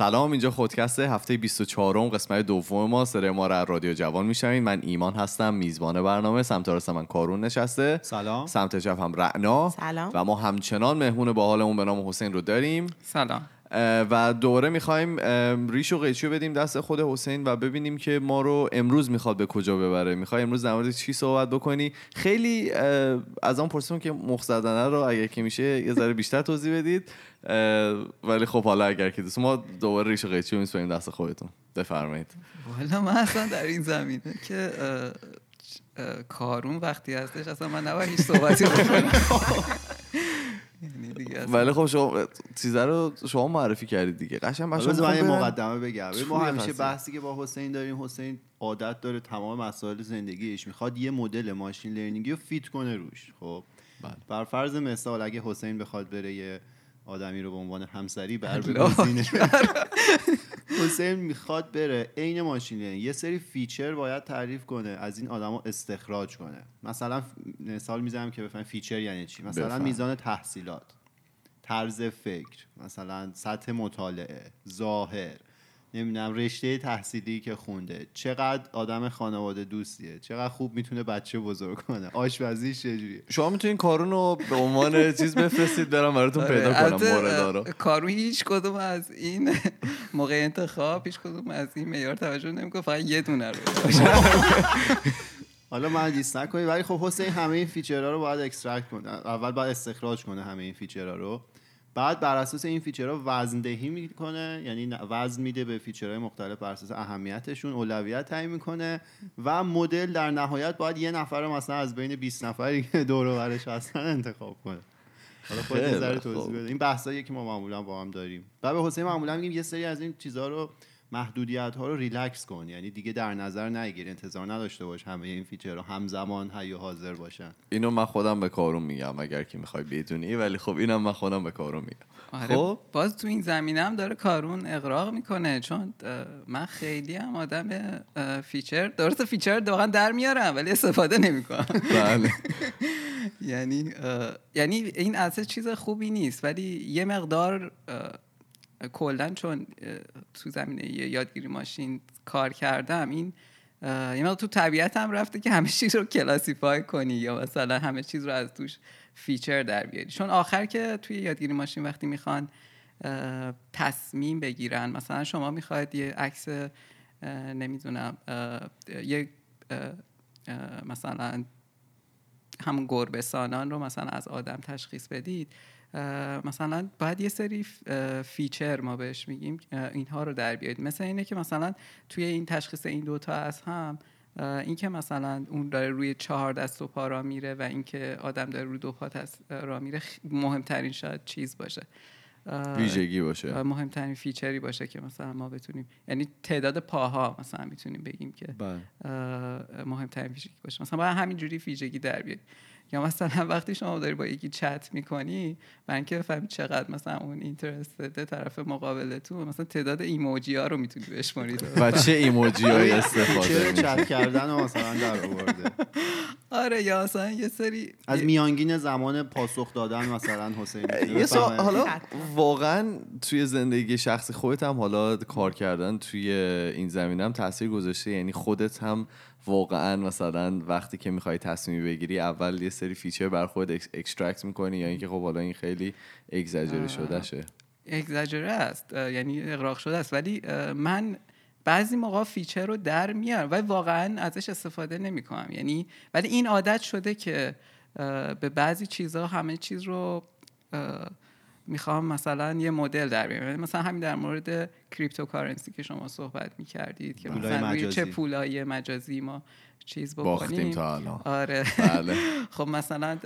سلام اینجا خودکست هفته 24 م قسمت دوم ما سر ما را رادیو جوان میشنوید. من ایمان هستم میزبان برنامه سمت راست من کارون نشسته. سلام. سمت چپ هم رعنا. سلام. و ما همچنان مهمون با حالمون به نام حسین رو داریم. سلام. و دوباره می‌خوایم ریش و قیچی بدیم دست خود حسین و ببینیم که ما رو امروز می‌خواد به کجا ببره. می‌خوای امروز در مورد چی صحبت بکنی؟ خیلی از آن پرسیم که مخ زدنه رو اگر که میشه یه ذره بیشتر توضیح بدید. ولی خب حالا اگر که دوست ما دوباره ریش و قیچی میسپاریم دست خودتون. بفرمایید. والا من اصلا در این زمینه که کارون وقتی هستش اصلا من نباید هیچ صحبتی بکنم. ولی خب شما چیزا رو شما معرفی کردید دیگه. قشنگ بچه‌ها حالا من یه. مقدمه بگم. ما همیشه. بحثی که با حسین داریم حسین عادت داره تمام مسائل زندگیش. می‌خواد یه مدل ماشین لرنینگی رو فیت کنه روش خب؟ بله. بر فرض مثال اگه حسین بخواد بره یه آدمی رو به عنوان همسری بر حسین می‌خواد بره عین machine learning. یه سری feature باید تعریف کنه از این آدما استخراج کنه. مثلا مثال می‌زنم که بفهمید feature یعنی چی. مثلا بفهم. میزان تحصیلات. طرز فکر مثلا سطح مطالعه ظاهر نمی‌دونم رشته تحصیلی که خونده. چقدر آدم خانواده دوستیه چقدر خوب می‌تونه بچه بزرگ کنه. آشپزیش چجوریه؟ شما می‌تونین کارون رو به عنوان چیز بفرستید برام براتون آره، پیدا کنم البته، موردا رو اه، کارون هیچ کدوم از این موقع انتخاب هیچ کدوم از این معیار توجه نمی‌کنه فقط یه دونه رو. حالا من diss نکنید ولی خب حسین همه این feature ها رو باید extract کنه. اول باید استخراج کنه همه این feature ها رو. بعد بر اساس این feature ها وزن دهی می‌کنه یعنی وزن میده به feature های مختلف بر اساس اهمیتشون اولویت تعیین می‌کنه و مدل در نهایت باید یه نفر مثلا از بین 20 نفری که دور و برش هستن انتخاب کنه. حالا ذره خوب. توضیح بده. این بحثایی که ما معمولا با هم داریم. و به حسین معمولا میگیم یه سری از این چیزها رو محدودیت ها رو ریلکس کن. یعنی دیگه در نظر نگیر. انتظار نداشته باش همه این feature رو همزمان حی حاضر باشن. اینو من خودم به کارون میگم اگر که می‌خوای بدونی ولی خب اینم من خودم به کارون میگم. آره خب؟ باز تو این زمینه هم داره کارون اغراق می‌کنه. چون من خیلی هم آدم feature درست feature واقعا در میارم ولی استفاده نمی‌کنم. بله. یعنی یعنی این اصلا چیز خوبی نیست. ولی یه مقدار کلا چون تو زمینه یادگیری ماشین کار کردم این یه تو طبیعت هم رفته که همه چیز رو classify کنی یا مثلا همه چیز رو از توش feature در بیاری. چون آخر که توی یادگیری ماشین وقتی می‌خوان تصمیم بگیرن مثلا شما می‌خواید یه عکس نمی‌دونم یه مثلا همون گربهسانان رو مثلا از آدم تشخیص بدید مثلا باید یه سری feature ما بهش میگیم اینها رو در بیارید. مثل اینه که مثلا توی این تشخیص این دوتا از هم این که مثلا اون داره روی چهار دست و پا را میره و اینکه آدم داره روی دو پا را میره مهمترین شاید چیز باشه. ویژگی باشه. مهمترین feature ی باشه که مثلا ما بتونیم یعنی تعداد پاها مثلا می‌تونیم بگیم که بله. مهمترین ویژگی باشه. مثلا باید همینجوری ویژگی در بیاری یا مثلا وقتی شما داری با یکی چت می‌کنی برای اینکه بفهمی چقدر مثلا اون اینترستد طرف مقابلتون مثلا تعداد ایموجی ها رو می‌تونی بشمارید و چه ایموجی های استفاده؟ چت کردن مثلا در آورده آره یا مثلا یه سری از میانگین زمان پاسخ دادن مثلا حسین یه. حالا. واقعا توی زندگی شخصی خودت هم حالا کار کردن توی این زمینه هم تاثیر گذاشته یعنی خودت هم واقعا مثلا وقتی که می‌خوای تصمیم بگیری اول یه سری feature بر خود extract می‌کنی یا اینکه خب حالا این خیلی اگزاجره شده شه اگزاجره است. یعنی اغراق شده است. ولی من بعضی موقع feature رو در میارم ولی واقعا ازش استفاده نمی کنم یعنی ولی این عادت شده که به بعضی چیزها همه چیز رو می‌خوام مثلا یه مدل در بیارم. یعنی مثلا همین در مورد cryptocurrency که شما صحبت می کردید که مثلا روی چه. پولای مجازی ما چیز بکنیم. باختیم تا الان. آره. بله. خب مثلا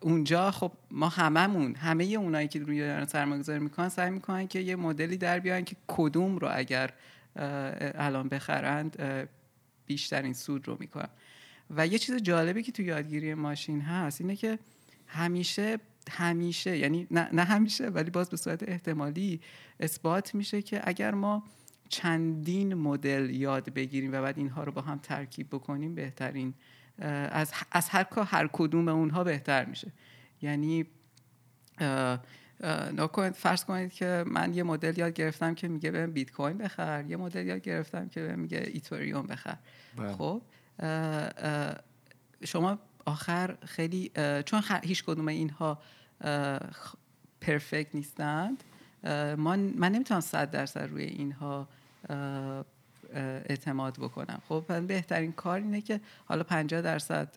اونجا خب ما هممون همه اونایی که روی دارن سرمایه گذاری می‌کنن سعی می‌کنن که یه مدلی در بیارن که کدوم رو اگر الان بخرند بیشترین سود رو می‌کنن. و یه چیز جالبی که تو یادگیری ماشین هست اینه که همیشه همیشه یعنی نه, نه همیشه ولی باز به صورت احتمالی اثبات میشه که اگر ما چندین مدل یاد بگیریم و بعد اینها رو با هم ترکیب بکنیم بهترین از, از هر کا هر کدوم اونها بهتر میشه یعنی نکنید فرض کنید که من یه مدل یاد گرفتم که میگه به بیت کوین بخر یه مدل یاد گرفتم که میگه ایتوریوم بخر بله. خب شما آخر خیلی چون هیچ کدوم اینها پرفکت نیستند. من, من نمی‌تونم صد درصد روی اینها اعتماد بکنم. خب بهترین کار اینه که حالا 50 درصد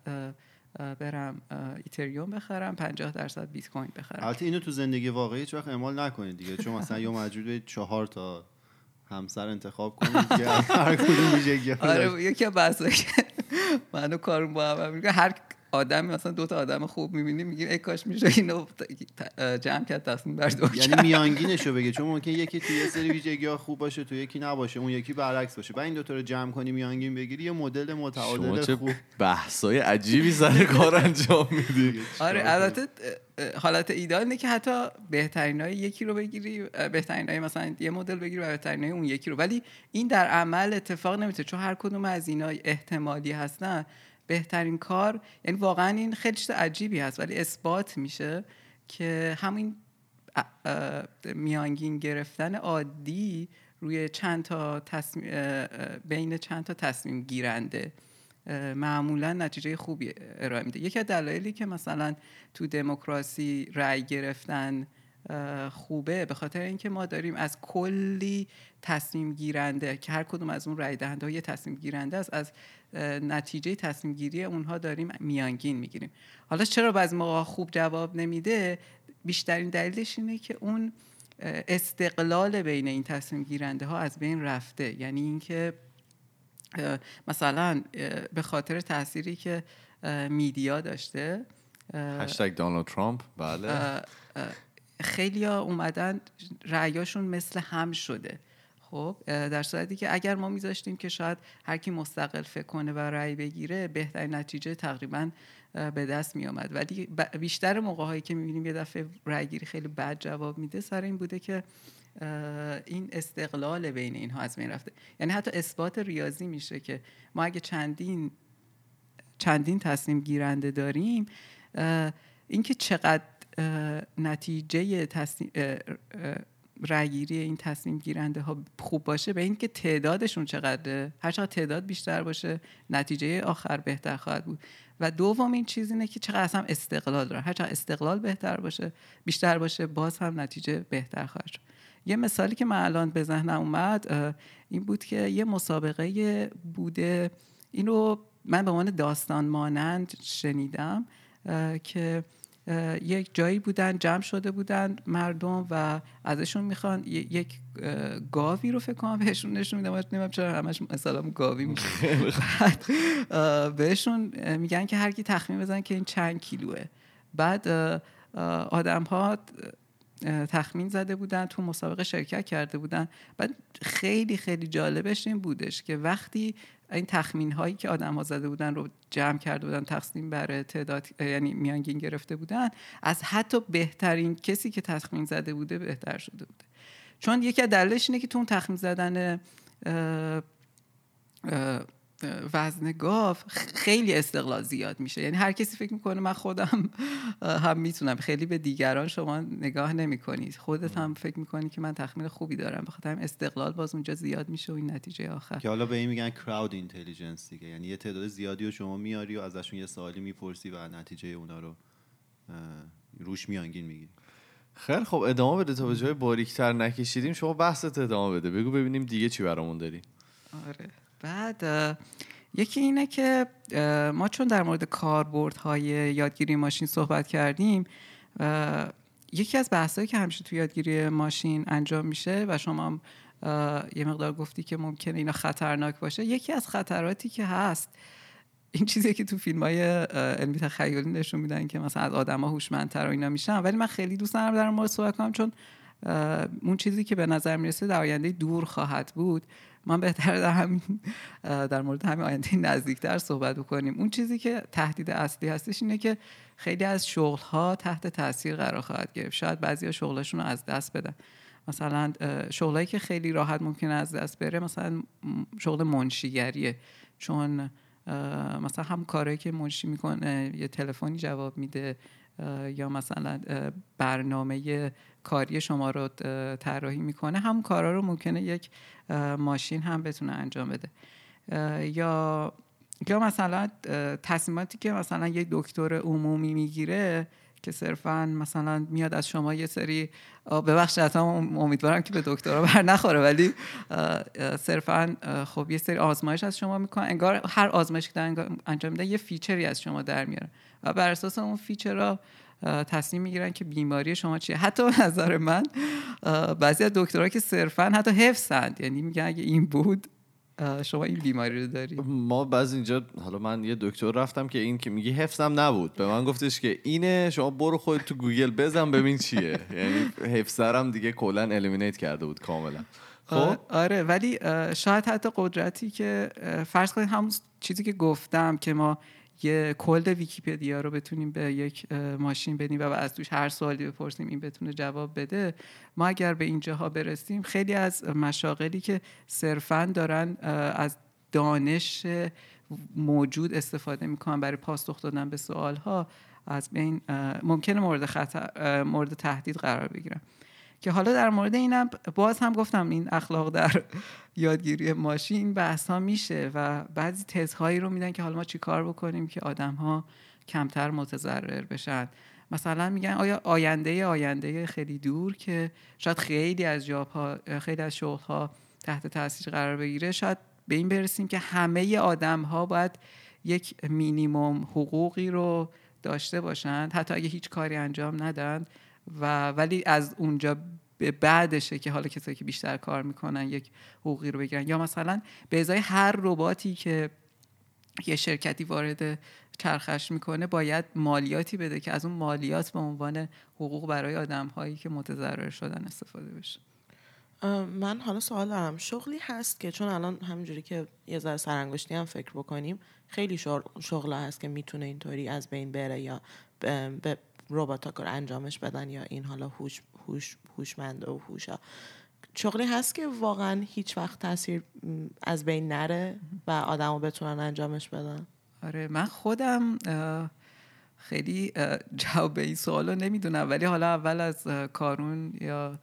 برم ایتریوم بخرم 50 درصد بیت کوین بخرم. البته اینو تو زندگی واقعی هیچ وقت اعمال نکنید دیگه چون مثلا یا مجبور چهار تا همسر انتخاب کنید که هر کدوم ویژگی آره یکی از منو کارون با هم هر آدمی مثلا دو تا آدم خوب می‌بینیم میگیم ای کاش میشه اینو جمع کرد تصمیم بر دو یعنی میانگینشو بگه چون ممکن یکی توی یه سری ویژگی ها خوب باشه تو یکی نباشه اون یکی برعکس باشه. بعد این دو تا رو جمع کنی میانگین بگیری یه مدل متعادل چه خوب. بحثای عجیبی سر کار انجام میدی. آره البته حالت ایدال اینه که حتی بهترین های یکی رو بگیری بهترین های مثلا یه مدل بگیری و بهترین های اون یکی رو. ولی این در عمل اتفاق نمیته چون هر کدوم از اینا احتمالی هستن. بهترین کار یعنی واقعا این خیلی چیز عجیبی هست ولی اثبات میشه که همین میانگین گرفتن عادی روی چند تا تصمیم بین چند تا تصمیم گیرنده. معمولا نتیجه خوبی ارائه میده. یکی از دلایلی که مثلا تو دموکراسی رأی گرفتن خوبه به خاطر اینکه ما داریم از کلی تصمیم گیرنده که هر کدوم از اون رای دهنده ها یه تصمیم گیرنده است از نتیجه تصمیم گیری اونها داریم میانگین می‌گیریم. حالا چرا بعضی موقع خوب جواب نمیده؟ بیشترین دلیلش اینه که اون استقلال بین این تصمیم گیرنده ها از بین رفته. یعنی اینکه مثلا به خاطر تأثیری که میدیا داشته هشتگ دانالد ترامپ؟ بله. خیلی اومدن رأیاشون مثل هم شده. خب در صورتی که اگر ما میذاشتیم که شاید هر کی مستقل فکر کنه و رأی بگیره بهترین نتیجه تقریبا به دست می آمد ولی بیشتر موقع هایی که می‌بینیم یه دفعه رأی گیری خیلی بد جواب میده سر این بوده که این استقلال بین اینها از بین رفته. یعنی حتی اثبات ریاضی میشه که ما اگه چندین چندین تصمیم گیرنده داریم اینکه چقدر نتیجه تصمیم این تصمیم گیرنده ها خوب باشه به اینکه تعدادشون چقدره؟ هر چقدر تعداد بیشتر باشه نتیجه آخر بهتر خواهد بود. و دوم این چیز اینه که چقدر هم استقلال داره هر چقدر استقلال بهتر باشه بیشتر باشه باز هم نتیجه بهتر خواهد شد. یه مثالی که من الان به ذهنم اومد این بود که یه مسابقه بوده اینو من به عنوان داستان مانند شنیدم که یک جایی بودن جمع شده بودن مردم و ازشون می‌خوان یک گاوی رو فکر کنم بهشون نشون میدم. نمی‌دونم چرا همش مثلا گاوی میشه بهشون میگن که هر کی تخمین بزن که این چند کیلوه. بعد آدم ها تخمین زده بودن تو مسابقه شرکت کرده بودن. بعد خیلی خیلی جالبش این بودش که وقتی این تخمین هایی که آدم ها زده بودن رو جمع کرده بودن تقسیم بر تعداد یعنی میانگین گرفته بودن از حتی بهترین کسی که تخمین زده بوده بهتر شده بوده. چون یکی از دلایلش اینه که تو اون تخمین زدن وزن گاو خیلی استقلال زیاد میشه. یعنی هر کسی فکر می‌کنه من خودم هم می‌تونم. خیلی به دیگران شما نگاه نمی‌کنید. خودت هم فکر می‌کنی که من تخمین خوبی دارم. بخاطر استقلال باز اونجا زیاد میشه و این نتیجه آخر. که حالا به این میگن کراود اینتلیجنس دیگه. یعنی یه تعداد زیادی رو شما میاری و ازشون یه سوالی می‌پرسی و نتیجه اونا رو روش میانگین می‌گیری خیلی خب ادامه بده تا به جای باریکتر نکشیدیم. شما بحثت ادامه بده. بگو ببینیم دیگه چی برامون داری. آره. بعد یکی اینه که ما چون در مورد کاربردهای یادگیری ماشین صحبت کردیم یکی از بحثایی که همیشه تو یادگیری ماشین انجام میشه و شما هم یه مقدار گفتی که ممکنه اینا خطرناک باشه یکی از خطراتی که هست این چیزی که تو فیلم های علمی تخیلی نشون میدن که مثلا از آدم ها هوشمندتر و اینا میشن ولی من خیلی دوست دارم در مورد صحبت کنم چون اون چیزی که به نظر می‌رسه در آینده دور خواهد بود. من بهتر در همین در مورد همین آینده نزدیکتر صحبت بکنیم. اون چیزی که تهدید اصلی هستش اینه که خیلی از شغل ها تحت تاثیر قرار خواهد گرفت. شاید بعضی شغلشون رو از دست بدن. مثلا شغلایی که خیلی راحت ممکن از دست بره مثلا شغل منشیگریه. چون مثلا هم کاری که منشی می‌کنه یه تلفنی جواب میده یا مثلا برنامه کاری شما رو طراحی می‌کنه همون کارا رو ممکنه یک ماشین هم بتونه انجام بده. یا یا مثلا تصمیماتی که مثلا یک دکتر عمومی می‌گیره که صرفا مثلا میاد از شما یه سری ببخشید امیدوارم که به دکترا بر نخوره ولی صرفا خب یه سری آزمایش از شما می‌کنن انگار هر آزمایشی که انجام میده یه feature ی از شما در میاره. و بر اساس اون feature تصمیم می‌گیرن که بیماری شما چیه. حتی به نظر من بعضی از دکترها که صرفا حتی حفظند یعنی میگن اگه این بود شما این بیماری رو داری ما بعض اینجا حالا من یه دکتر رفتم که این که میگی حفظم نبود. به من گفتش که اینه شما برو خود تو گوگل بزن ببین چیه. یعنی حفظرم دیگه کلا الیمینیت کرده بود کاملا. خب؟ آره ولی شاید حتی قدرتی که فرض کنید همون چیزی که گفتم که ما یه کلد ویکیپدیا رو بتونیم به یک ماشین بدیم و از توش هر سوالی بپرسیم این بتونه جواب بده. ما اگر به اینجاها برسیم خیلی از مشاغلی که صرفا دارن از دانش موجود استفاده می‌کنن برای پاسخ دادن به سوال ها از بین ممکنه مورد خطر مورد تهدید قرار بگیرن. که حالا در مورد اینم باز هم گفتم این اخلاق در یادگیری ماشین بحث ها میشه و بعضی تزهایی رو میدن که حالا ما چی کار بکنیم که آدم ها کمتر متضرر بشن. مثلا میگن آیا آینده آینده خیلی دور که شاید خیلی از جاب ها خیلی از شغل ها تحت تاثیر قرار بگیره. شاید به این برسیم که همه آدم ها باید یک مینیموم حقوقی رو داشته باشند. حتی اگه هیچ کاری انجام ندن و ولی از اونجا به بعدشه که حالا کسایی که بیشتر کار می‌کنن یک حقوقی رو بگیرن. یا مثلا به ازای هر رباتی که یه شرکتی وارد چرخش می‌کنه باید مالیاتی بده که از اون مالیات به عنوان حقوق برای آدم هایی که متضرر شدن استفاده بشه. من حالا سوال دارم. شغلی هست که چون الان همینجوری که یه ذره سرانگشتی هم فکر بکنیم خیلی شغل هست که می‌تونه اینطوری از بین بره یا به ربات کار انجامش بدن یا این حالا هوش هوش هوشمنده و هوشا. شغلی هست که واقعا هیچ وقت تاثیر از بین نره و آدمو بتونن انجامش بدن؟ آره من خودم خیلی جواب این سوال رو نمی‌دونم ولی حالا اول از کارون یا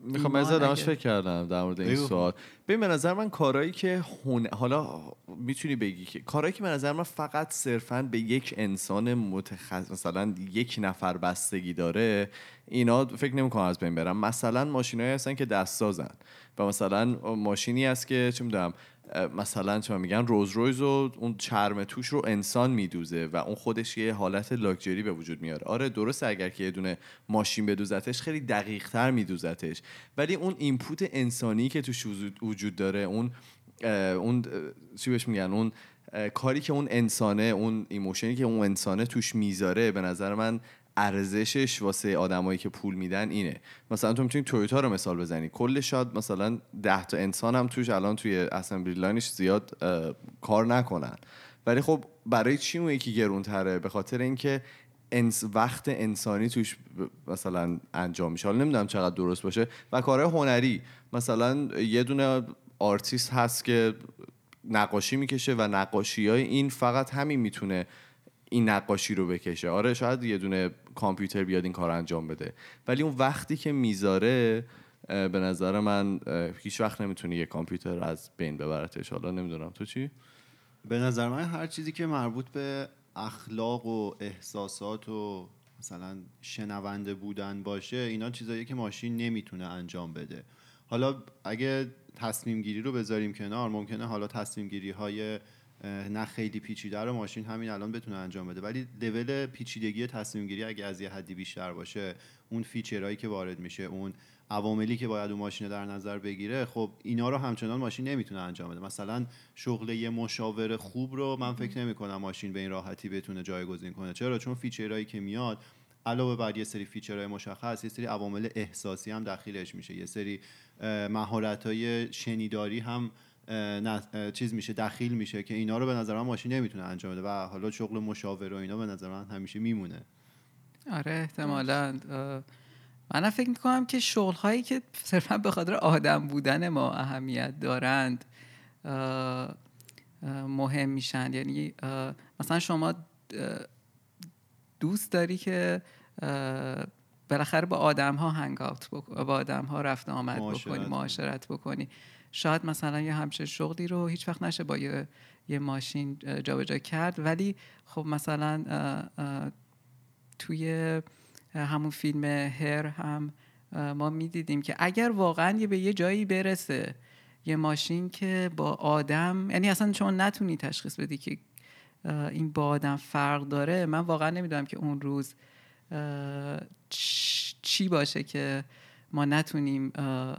می‌خوام از فکر کردم در مورد این سوال. ببین به نظر من کارهایی که هن... حالا می‌تونی بگی که کارهایی که به نظر من فقط صرفا به یک انسان متخصص مثلا یک نفر بستگی داره اینا فکر نمی‌کنم از بین برم مثلا ماشینایی هستن که دست سازن و مثلا ماشینی هست که چه می‌دونم مثلا چه میگن روز رویز و اون چرم توش رو انسان میدوزه و اون خودش یه حالت لاکچری به وجود میاره. آره درست اگر که یه دونه ماشین بدوزتش خیلی دقیق تر میدوزتش. ولی اون input انسانی که توش وجود داره اون اون چی بهش میگن؟ اون کاری که اون انسانه اون emotion ی که اون انسانه توش می‌ذاره به نظر من ارزشش واسه آدمایی که پول میدن اینه. مثلا تو می‌تونی تویوتا رو مثال بزنی. کل شاد مثلا ده تا انسان هم توش الان توی assembly line ش زیاد کار نکنن. ولی خب برای چی اون یکی گرونتره؟ به خاطر اینکه انس وقت انسانی توش مثلا انجام میشه. حالا نمی‌دونم چقدر درست باشه. و کارهای هنری. مثلا یه دونه آرتیست هست که نقاشی می‌کشه و نقاشی های این فقط همین می‌تونه این نقاشی رو بکشه. آره شاید یه دونه کامپیوتر بیاد این کار انجام بده. ولی اون وقتی که می‌ذاره به نظر من هیچ وقت نمی‌تونه یه کامپیوتر از بین ببرتش. حالا نمی‌دونم. تو چی؟ به نظر من هر چیزی که مربوط به اخلاق و احساسات و مثلا شنونده بودن باشه اینا چیزایی که ماشین نمی‌تونه انجام بده. حالا اگه تصمیم گیری رو بذاریم کنار ممکنه حالا تصمیم گیری های نه خیلی پیچیده رو ماشین همین الان بتونه انجام بده. ولی لول پیچیدگی تصمیم گیری اگه از یه حدی بیشتر باشه اون فیچرهایی که وارد میشه اون عواملی که باید اون ماشین در نظر بگیره خب اینا رو همچنان ماشین نمی‌تونه انجام بده. مثلا شغل یه مشاور خوب رو من فکر نمی کنم ماشین به این راحتی بتونه جایگزین کنه. چرا؟ چون feature هایی که میاد علاوه بر یه سری feature های مشخص یه سری عوامل احساسی هم داخلش میشه. یه سری مهارت های شنیداری هم چیز میشه دخیل میشه که اینا رو به نظر من ماشین نمی‌تونه انجام بده و حالا شغل مشاور و اینا به نظر من همیشه میمونه. آره احتمالا. من فکر می‌کنم که شغل هایی که صرفا به خاطر آدم بودن ما اهمیت دارند مهم میشن. یعنی مثلا شما دوست داری که بالاخره با آدم ها هنگاوت با آدم ها رفت آمد بکنی معاشرت بکنی. شاید مثلا یه همچه شغلی رو هیچ وقت نشه با یه, یه ماشین جابجا جا کرد. ولی خب مثلا توی همون فیلم هر هم ما می‌دیدیم که اگر واقعا یه به یه جایی برسه یه ماشین که با آدم یعنی اصلا شما نتونی تشخیص بدی که این با آدم فرق داره من واقعا نمی‌دونم که اون روز چی باشه که ما نتونیم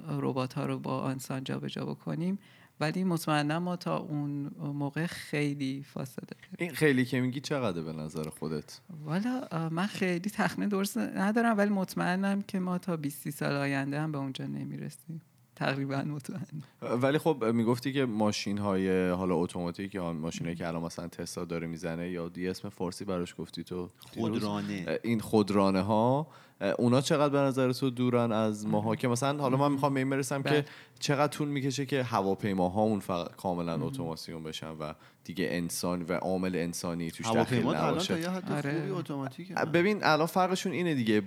ربات ها رو با انسان جابجا بکنیم. ولی مطمئنا ما تا اون موقع خیلی فاصله این خیلی که میگی چقدر به نظر خودت؟ والا من خیلی تخمین درست ندارم ولی مطمئنم که ما تا 20 سال آینده هم به اونجا نمی‌رسیم. تقریبا مطمئن. ولی خب می‌گفتی که ماشین های حالا اتوماتیک یا ماشینی که الان مثلا تسلا داره می‌زنه یا دی اسم فارسی براش گفتی تو خودرانه. این خودرانه ها اونا چقدر به نظر تو دورن از ماها؟ که مثلا حالا من می‌خوام به برسم که بله. چقدر طول می‌کشه که هواپیماها اون فقط کاملا اتوماسیون بشن و دیگه انسان و عامل انسانی توش داخل نباشه؟ آره. ببین الان فرقشون اینه دیگه.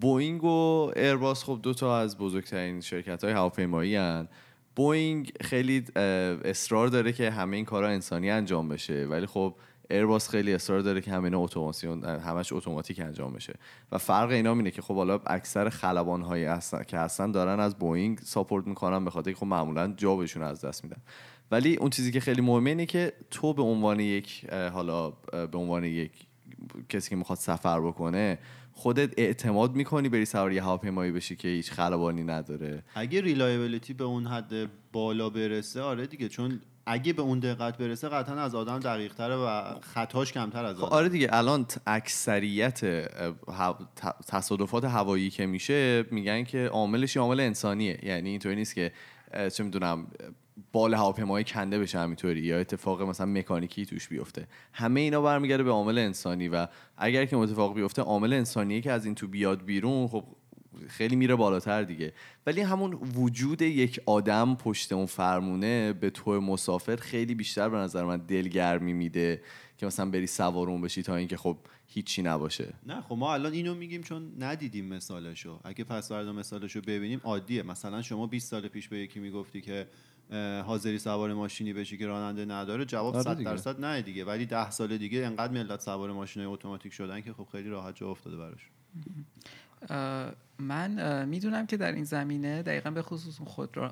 بوینگ و ایرباس خب دو تا از بزرگترین شرکت های هواپیمایی هن. بوینگ خیلی اصرار داره که همه این کارها انسانی انجام بشه ولی خب ایرباس خیلی اصرار داره که همه اتوماسیون همش اتوماتیک انجام بشه و فرق اینا اینه که خب حالا اکثر خلبان هایی که هستن دارن از بوینگ support می‌کنن به خاطر خب معمولا job شون از دست میدن ولی اون چیزی که خیلی مهمه اینه که تو به عنوان یک حالا به عنوان یک کسی که می‌خواد سفر بکنه خودت اعتماد می‌کنی بری سوار یه هواپیمایی بشی که هیچ خلبانی نداره؟ اگه ریلایبلیتی به اون حد بالا برسه آره دیگه چون اگه به اون دقت برسه قطعا از آدم دقیق تره و خطاش کمتر از خب، آدم. آره دیگه الان اکثریت تصادفات هوایی که میشه میگن که عاملش عامل انسانیه. یعنی اینطوری نیست که چه می‌دونم بال هواپیمای کنده بشه همینطوری یا اتفاق مثلا مکانیکی توش بیفته. همه اینا برمیگرده به عامل انسانی و اگر که اتفاق بیفته عامل انسانیه که از این تو بیاد بیرون خب خیلی میره بالاتر دیگه. ولی همون وجود یک آدم پشت اون فرمونه به تو مسافر خیلی بیشتر به نظر من دلگرمی میده. که مثلا بری سوارون بشی تا اینکه خب هیچی نباشه. نه خب ما الان اینو میگیم چون ندیدیم مثالشو. اگه پس فردا مثالشو ببینیم عادیه. مثلا شما 20 سال پیش به یکی می‌گفتی که حاضری سوار ماشینی بشی که راننده نداره جواب 100 آره درصد نه دیگه. ولی 10 سال دیگه انقدر ملت سوار ماشین اتوماتیک شدن که خب خیلی راحت جا افتاده براش. من می‌دونم که در این زمینه دقیقا به خصوص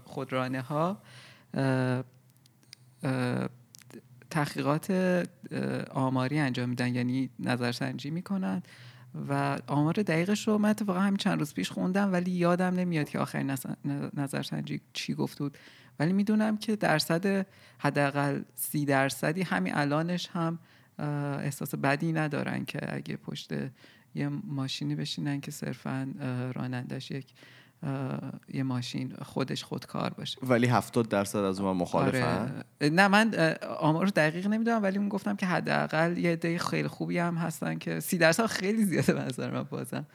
خودرانه ها تحقیقات آماری انجام میدن یعنی نظرسنجی می‌کنن. و آمار دقیقش رو من اتفاقا همین چند روز پیش خوندم ولی یادم نمیاد که آخرین نظرسنجی چی گفت بود. ولی می‌دونم که درصد حداقل سی درصدی همین الانش هم احساس بدی ندارن که اگه پشت یه ماشینی بشینن که صرفا رانندش یک یه ماشین خودش خودکار باشه. ولی هفتاد درصد از اون مخالفن؟ آره. نه من آمار دقیق نمی‌دونم ولی اون گفتم که حداقل یه عده خیلی خوبی هم هستن که سی درصد خیلی زیاده به نظر من بازم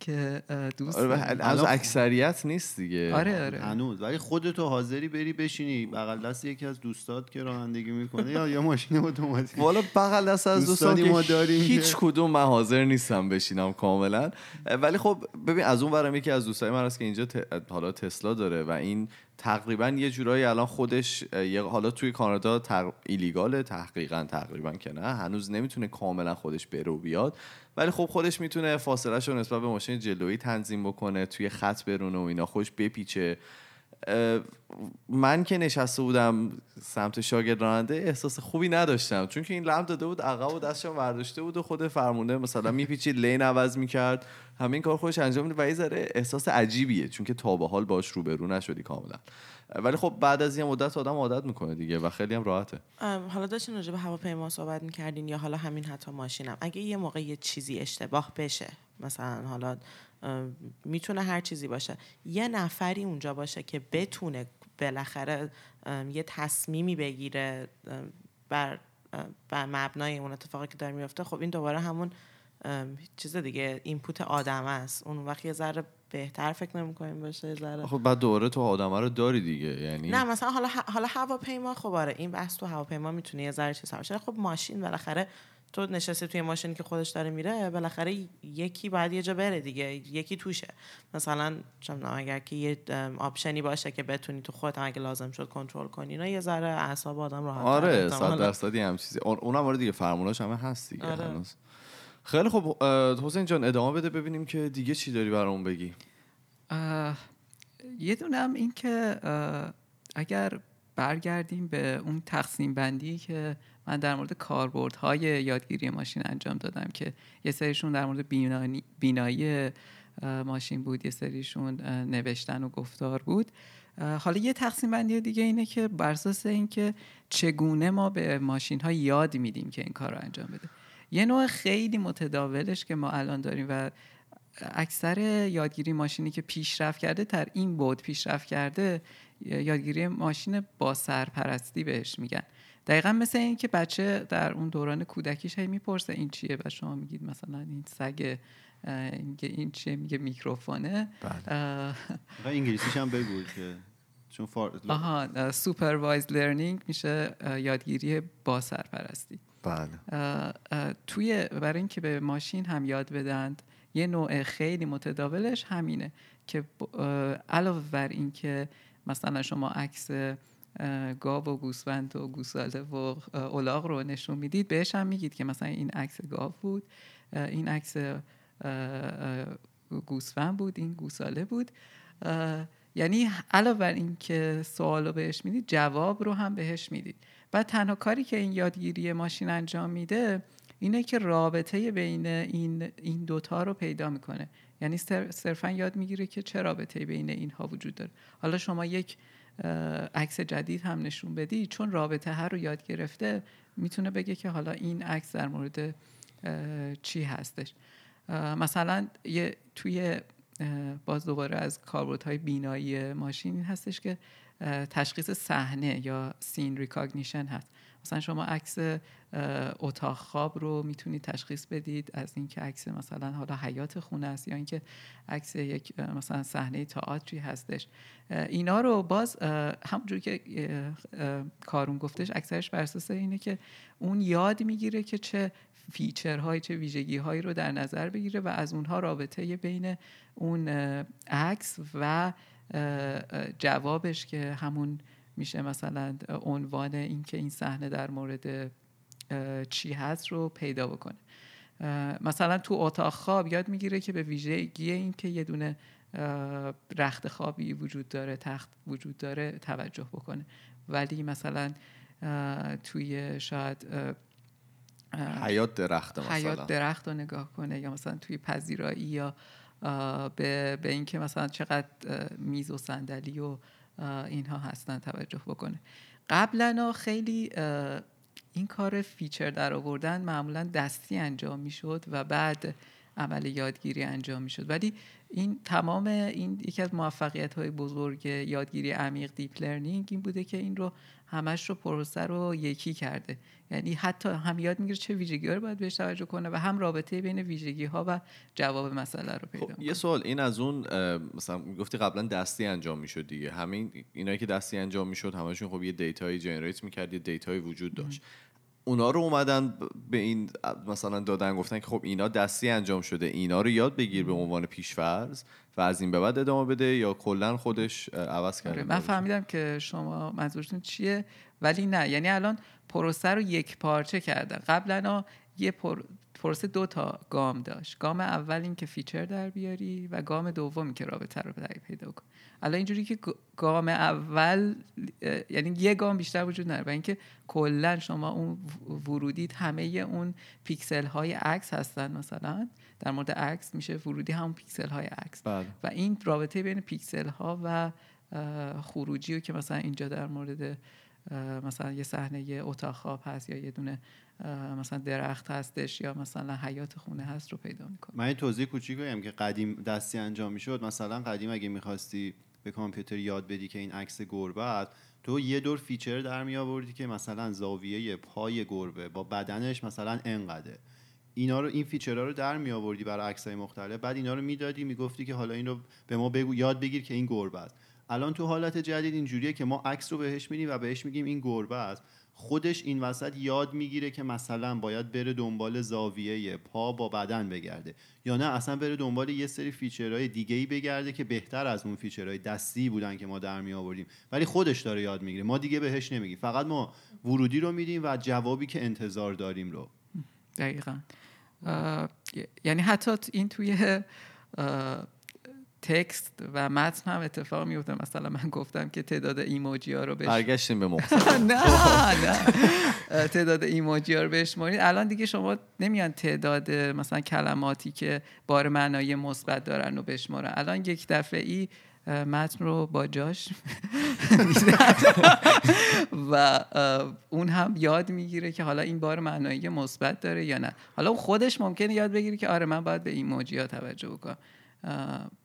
که دوست آره از اکثریت نیست دیگه. آره آره. هنوز. ولی خودتو حاضری بری بشینی. بغل دست یکی از دوستات که رانندگی می‌کنه. یا یا ماشین اتوماتیک. والا بغل دست از دوستان ما داریم هیچ کدوم من حاضر نیستم بشینم کاملا. ولی خب ببین از اون ورم یکی از دوستای من هست که اینجا حالا تسلا داره و این تقریبا یه جورایی الان خودش حالا توی کانادا تق... ایلیگاله تحقیقا تقریبا که نه. هنوز نمی‌تونه کاملا خودش بره و بیاد. ولی خب خودش می‌تونه فاصله رو نسبت به ماشین جلویی تنظیم بکنه توی خط برونه و اینا خوش بپیچه. من که نشسته بودم سمت شاگرد راننده احساس خوبی نداشتم. چون که این لم داده بود عقب و دستشم ورداشته بود و خود فرمونده مثلا میپیچید لین عوض می‌کرد. همین کار خودش انجام میده و یه ذره احساس عجیبیه. چون که تا به حال باش روبرو نشدی کاملا. ولی خب بعد از یه مدت آدم عادت می‌کنه دیگه و خیلی هم راحته. حالا داشتین راجع به هواپیما صحبت می‌کردین یا حالا همین حتی ماشینم. اگه یه موقع یه چیزی اشتباه بشه مثلا حالا می‌تونه هر چیزی باشه یه نفری اونجا باشه که بتونه بالاخره یه تصمیمی بگیره بر بر مبنای اون اتفاقی که داره میفته خب این دوباره همون چیز دیگه اینپوت آدم است. اون وقت یه ذره بهتر فکر نمی‌کنیم باشه ذره. خب بعد دوره تو آدم رو داری دیگه یعنی نه مثلا حالا حالا هواپیما خب آره این بحث تو هواپیما می‌تونه یه ذره چیز باشه. خب ماشین بالاخره تو نشستی توی ماشینی که خودش داره میره بالاخره یکی باید یه جا بره دیگه یکی توشه. مثلا چون اگر که یه آپشنی باشه که بتونی تو خودت اگه لازم شد کنترل کنی اینا یه ذره اعصاب آدم راحت آره صد درصدی هم چیزی اونم آره دیگه فرموناش همه هست دیگه آره. هنوز. خیلی خب حسین جان ادامه بده ببینیم که دیگه چی داری برامون بگی. یه دونم این که اگر برگردیم به اون تقسیم بندی که من در مورد کاربردهای یادگیری ماشین انجام دادم که یه سریشون در مورد بینایی ماشین بود یه سریشون نوشتن و گفتار بود. حالا یه تقسیم بندی دیگه اینه که بر اساس اینکه چگونه ما به ماشین ها یاد میدیم که این کار رو انجام بده. یه نوع خیلی متداولش که ما الان داریم و اکثر یادگیری ماشینی که پیشرفت کرده در این بود پیشرفت کرده یادگیری ماشین با سرپرستی بهش میگن. دقیقا مثل این که بچه در اون دوران کودکیش هی می‌پرسه این چیه؟ و شما میگید مثلا این سگ میگه این چیه؟ میگه میکروفونه. اه، آقا انگلیسیش هم بگو که چون فار... آها supervised learning میشه یادگیری با سرپرستی. بله. توی برای اینکه به ماشین هم یاد بدند یه نوع خیلی متداولش همینه که علاوه بر اینکه مثلا شما عکس گاو و گوسفند و گوساله و الاغ رو نشون می‌دید بهش هم میگید که مثلا این عکس گاو بود این عکس گوسفند بود این گوساله بود. یعنی علاوه بر اینکه سوال بهش می‌دید جواب رو هم بهش می‌دید. و تنها کاری که این یادگیری ماشین انجام میده اینه که رابطه بین این این دوتا رو پیدا می‌کنه. یعنی صر- صرفا یاد می‌گیره که چه رابطه بین اینها وجود داره. حالا شما یک عکس جدید هم نشون بدی چون رابطه هر رو یاد گرفته می‌تونه بگه که حالا این عکس در مورد چی هستش. مثلا یه توی باز دوباره از کاربردهای بینایی ماشین این هستش که تشخیص صحنه یا scene recognition هست. مثلا شما عکس اتاق خواب رو می‌تونید تشخیص بدید از اینکه عکس مثلا حالا حیاط خونه است یا اینکه عکس یک مثلا صحنه تئاتری هستش. اینا رو باز اه، همونجوری که کارون گفتش اکثرش بر اساس اینه که اون یاد می‌گیره که چه feature هایی چه ویژگی هایی رو در نظر بگیره و از اونها رابطه بین اون عکس و جوابش که همون میشه مثلا عنوان اینکه این صحنه در مورد چی هست رو پیدا بکنه. مثلا تو اتاق خواب یاد می‌گیره که به ویژگی این که یه دونه رخت خوابی وجود داره تخت وجود داره توجه بکنه. ولی مثلا توی شاید حیاط درخت مثلا. حیاط درخت رو نگاه کنه یا مثلا توی پذیرایی یا به, به اینکه مثلا چقدر میز و صندلی و اینها هستن توجه بکنه. قبلا خیلی این کار feature در آوردن معمولا دستی انجام می‌شد و بعد عمل یادگیری انجام می‌شد. ولی این تمام این یکی از موفقیت های بزرگ یادگیری عمیق deep learning این بوده که این رو همش رو پروسه رو یکی کرده. یعنی حتی هم یاد می‌گیره چه ویژگی رو باید بهش توجه کنه و هم رابطه بین ویژگی ها و جواب مسئله رو پیدا خب یه سوال. این از اون مثلا گفتی قبلا دستی انجام می‌شد دیگه. همین اینایی که دستی انجام می‌شد همشون خب یه data یی generate می‌کرد یه data یی وجود داشت. اونا رو اومدن به این مثلا دادن گفتن که خب اینا دستی انجام شده اینا رو یاد بگیر به عنوان پیشفرض و از این به بعد ادامه بده یا کلا خودش عوض کرده آره من کارش؟ فهمیدم که شما منظورتون چیه ولی نه. یعنی الان پروسه رو یک پارچه کردن. قبلا یه پر... پروسه دو تا گام داشت. گام اول این که feature در بیاری و گام دوم که رابطه رو پی- پیدا کن. الان اینجوری که گام اول یعنی یه گام بیشتر وجود نداره و اینکه کلا شما اون و- ورودیت همه اون پیکسل های عکس هستن مثلا. در مورد عکس میشه ورودی همون پیکسل های عکس. بله. و این رابطه بین پیکسل ها و خروجی رو که مثلا اینجا در مورد مثلا یه صحنه یه اتاق خواب هست یا یه دونه مثلا درخت هستش یا مثلا حیات خونه هست رو پیدا می‌کنه من توضیح کوچیک بگم که قدیم دستی انجام می‌شد مثلا قدیم اگه می‌خواستی به کامپیوتر یاد بدی که این عکس گربه است تو یه دور feature در می آوردی که مثلا زاویه پای گربه با بدنش مثلا انقدره. اینا رو این feature ها رو در می آوردی برای عکسای مختلف بعد اینا رو می‌دادی می‌گفتی که حالا این رو به ما بگو یاد بگیر که این گربه است. الان تو حالت جدید اینجوریه که ما عکس رو بهش میدیم و بهش میگیم این گربه است. خودش این وسط یاد می‌گیره که مثلا باید بره دنبال زاویه پا با بدن بگرده یا نه اصلا بره دنبال یه سری feature های دیگه ای بگرده که بهتر از اون feature های دستی بودن که ما در می آوردیم ولی خودش داره یاد می‌گیره. ما دیگه بهش نمیگیم. فقط ما ورودی رو میدیم و جوابی که انتظار داریم رو. دقیقا. یعنی حتی این توی تکست و متن هم اتفاق میفته مثلا من گفتم که تعداد ایموجی ها رو بهش برگشتیم به مختصر نه نه. تعداد ایموجی ها رو بشمارید الان دیگه شما نمیان تعداد مثلا کلماتی که بار معنای مثبت دارن رو بشمارن الان یک دفعه ای متن رو با جاش و اون هم یاد می‌گیره که حالا این بار معنایی مثبت داره یا نه. حالا خودش ممکنه یاد بگیره که آره من باید به ایموجی ها توجه بکنم.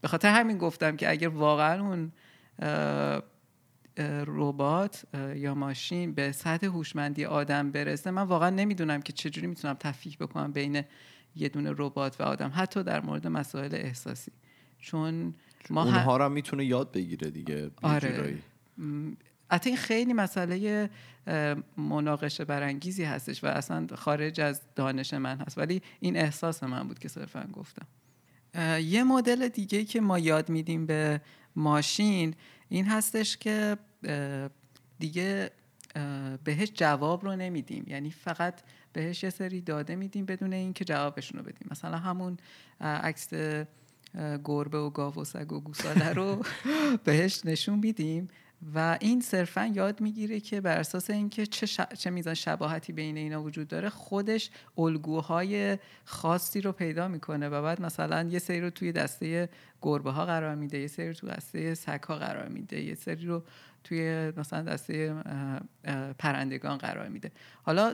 به خاطر همین گفتم که اگر واقعا اون ربات یا ماشین به سطح هوشمندی آدم برسه من واقعا نمی‌دونم که چجوری می‌تونم تفکیک بکنم بین یه دونه ربات و آدم حتی در مورد مسائل احساسی. چون ما هم- اونها رو هم می‌تونه یاد بگیره دیگه آره. حتی این خیلی مسئله مناقشه برانگیزی هستش و اصلا خارج از دانش من هست. ولی این احساس من بود که صرفا گفتم. یه مدل دیگه که ما یاد میدیم به ماشین این هستش که دیگه بهش جواب رو نمیدیم. یعنی فقط بهش یه سری داده میدیم بدون اینکه جوابشون رو بدیم. مثلا همون عکس گربه و گاو و سگ و گوساله رو بهش نشون میدیم. و این صرفا یاد می‌گیره که بر اساس اینکه چه, ش- چه میزان شباهتی بین اینا وجود داره خودش الگوهای خاصی رو پیدا می‌کنه و بعد مثلا یه سری رو توی دسته گربه ها قرار میده یه سری رو توی دسته سگ ها قرار میده یه سری رو توی مثلا دسته پرندگان قرار میده. حالا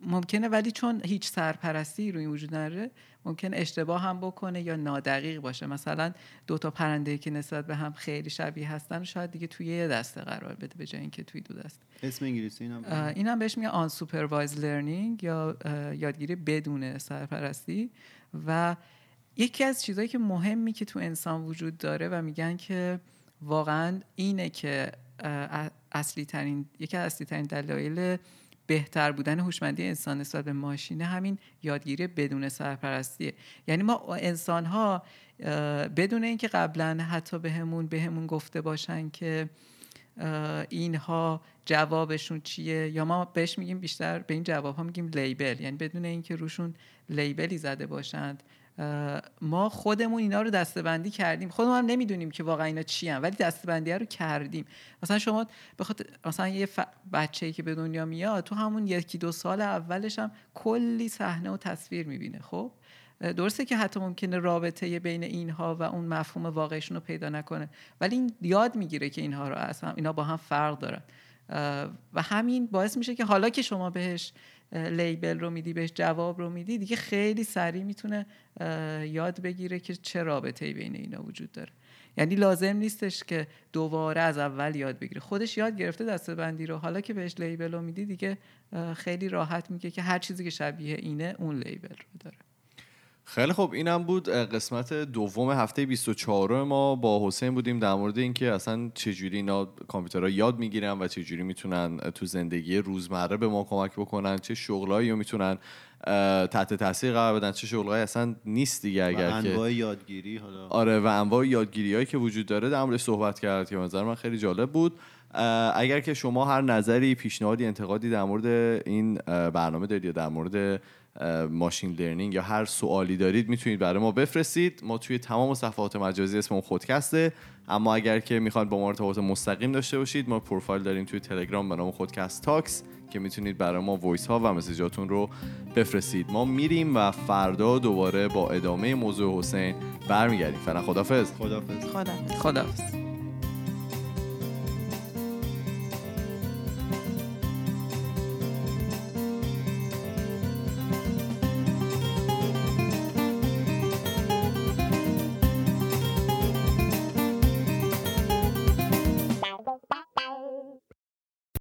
ممکنه ولی چون هیچ سرپرستی روی وجود نداره ممکن اشتباه هم بکنه یا نادقیق باشه. مثلا دو تا پرنده که نسبت به هم خیلی شبیه هستن و شاید دیگه توی یه دسته قرار بده به جای اینکه توی دو دسته. اسم انگلیسی اینم؟ اه، این هم بهش میگه unsupervised learning یا یادگیری بدون سرپرستی. و یکی از چیزهایی که مهمی که تو انسان وجود داره و میگن که واقعا اینه که اصلی ترین یکی از اصلی ترین دلایل بهتر بودن هوشمندی انسان نسبت به ماشینه همین یادگیری بدون سرپرستیه. یعنی ما انسان ها بدون اینکه قبلا حتی بهمون بهمون گفته باشن که اینها جوابشون چیه یا ما بهش میگیم بیشتر به این جواب ها میگیم لیبل. یعنی بدون اینکه روشون لیبلی زده باشند ما خودمون اینا رو دستبندی کردیم. خودمون هم نمی‌دونیم که واقعا اینا چی هم ولی دستبندی رو کردیم. مثلا شما بخاطر مثلا یه ف... بچه‌ای که به دنیا میاد تو همون یکی دو سال اولش هم کلی صحنه و تصویر می‌بینه خب؟ درسته که حتی ممکنه رابطه بین اینها و اون مفهوم واقعیشون رو پیدا نکنه ولی این یاد می‌گیره که اینها رو اصلا اینا با هم فرق دارن. و همین باعث میشه که حالا که شما بهش لیبل رو میدی بهش جواب رو میدی دیگه خیلی سریع می‌تونه یاد بگیره که چه رابطه بین اینا وجود داره. یعنی لازم نیستش که دوباره از اول یاد بگیره. خودش یاد گرفته دسته بندی رو حالا که بهش لیبل رو میدی دیگه خیلی راحت میگه که هر چیزی که شبیه اینه اون لیبل رو داره. خیلی خب اینم بود قسمت دوم هفته 24 ما با حسین بودیم در مورد اینکه اصلا چجوری اینا کامپیوترها یاد می‌گیرن و چجوری می‌تونن تو زندگی روزمره به ما کمک بکنن چه شغلایی رو می‌تونن تحت تاثیر قرار بدن چه شغلایی اصلا نیست دیگه اگر که انواع یادگیری حالا. آره و انواع یادگیری هایی که وجود داره در موردش صحبت کرد که نظر من خیلی جالب بود. اگر که شما هر نظری پیشنهادی انتقادی در مورد این برنامه دارید یا در مورد machine learning یا هر سوالی دارید می‌تونید برای ما بفرستید. ما توی تمام صفحات مجازی اسممون خودکسته. اما اگر که می‌خواید با ما ارتباط مستقیم داشته باشید ما پروفایل داریم توی تلگرام به نام خودکست تاکس که می‌تونید برای ما voice ها و message اتون رو بفرستید. ما میریم و فردا دوباره با ادامه موضوع حسین برمیگردیم. فعلا خدافظ خدافظ خدا خداحافظ.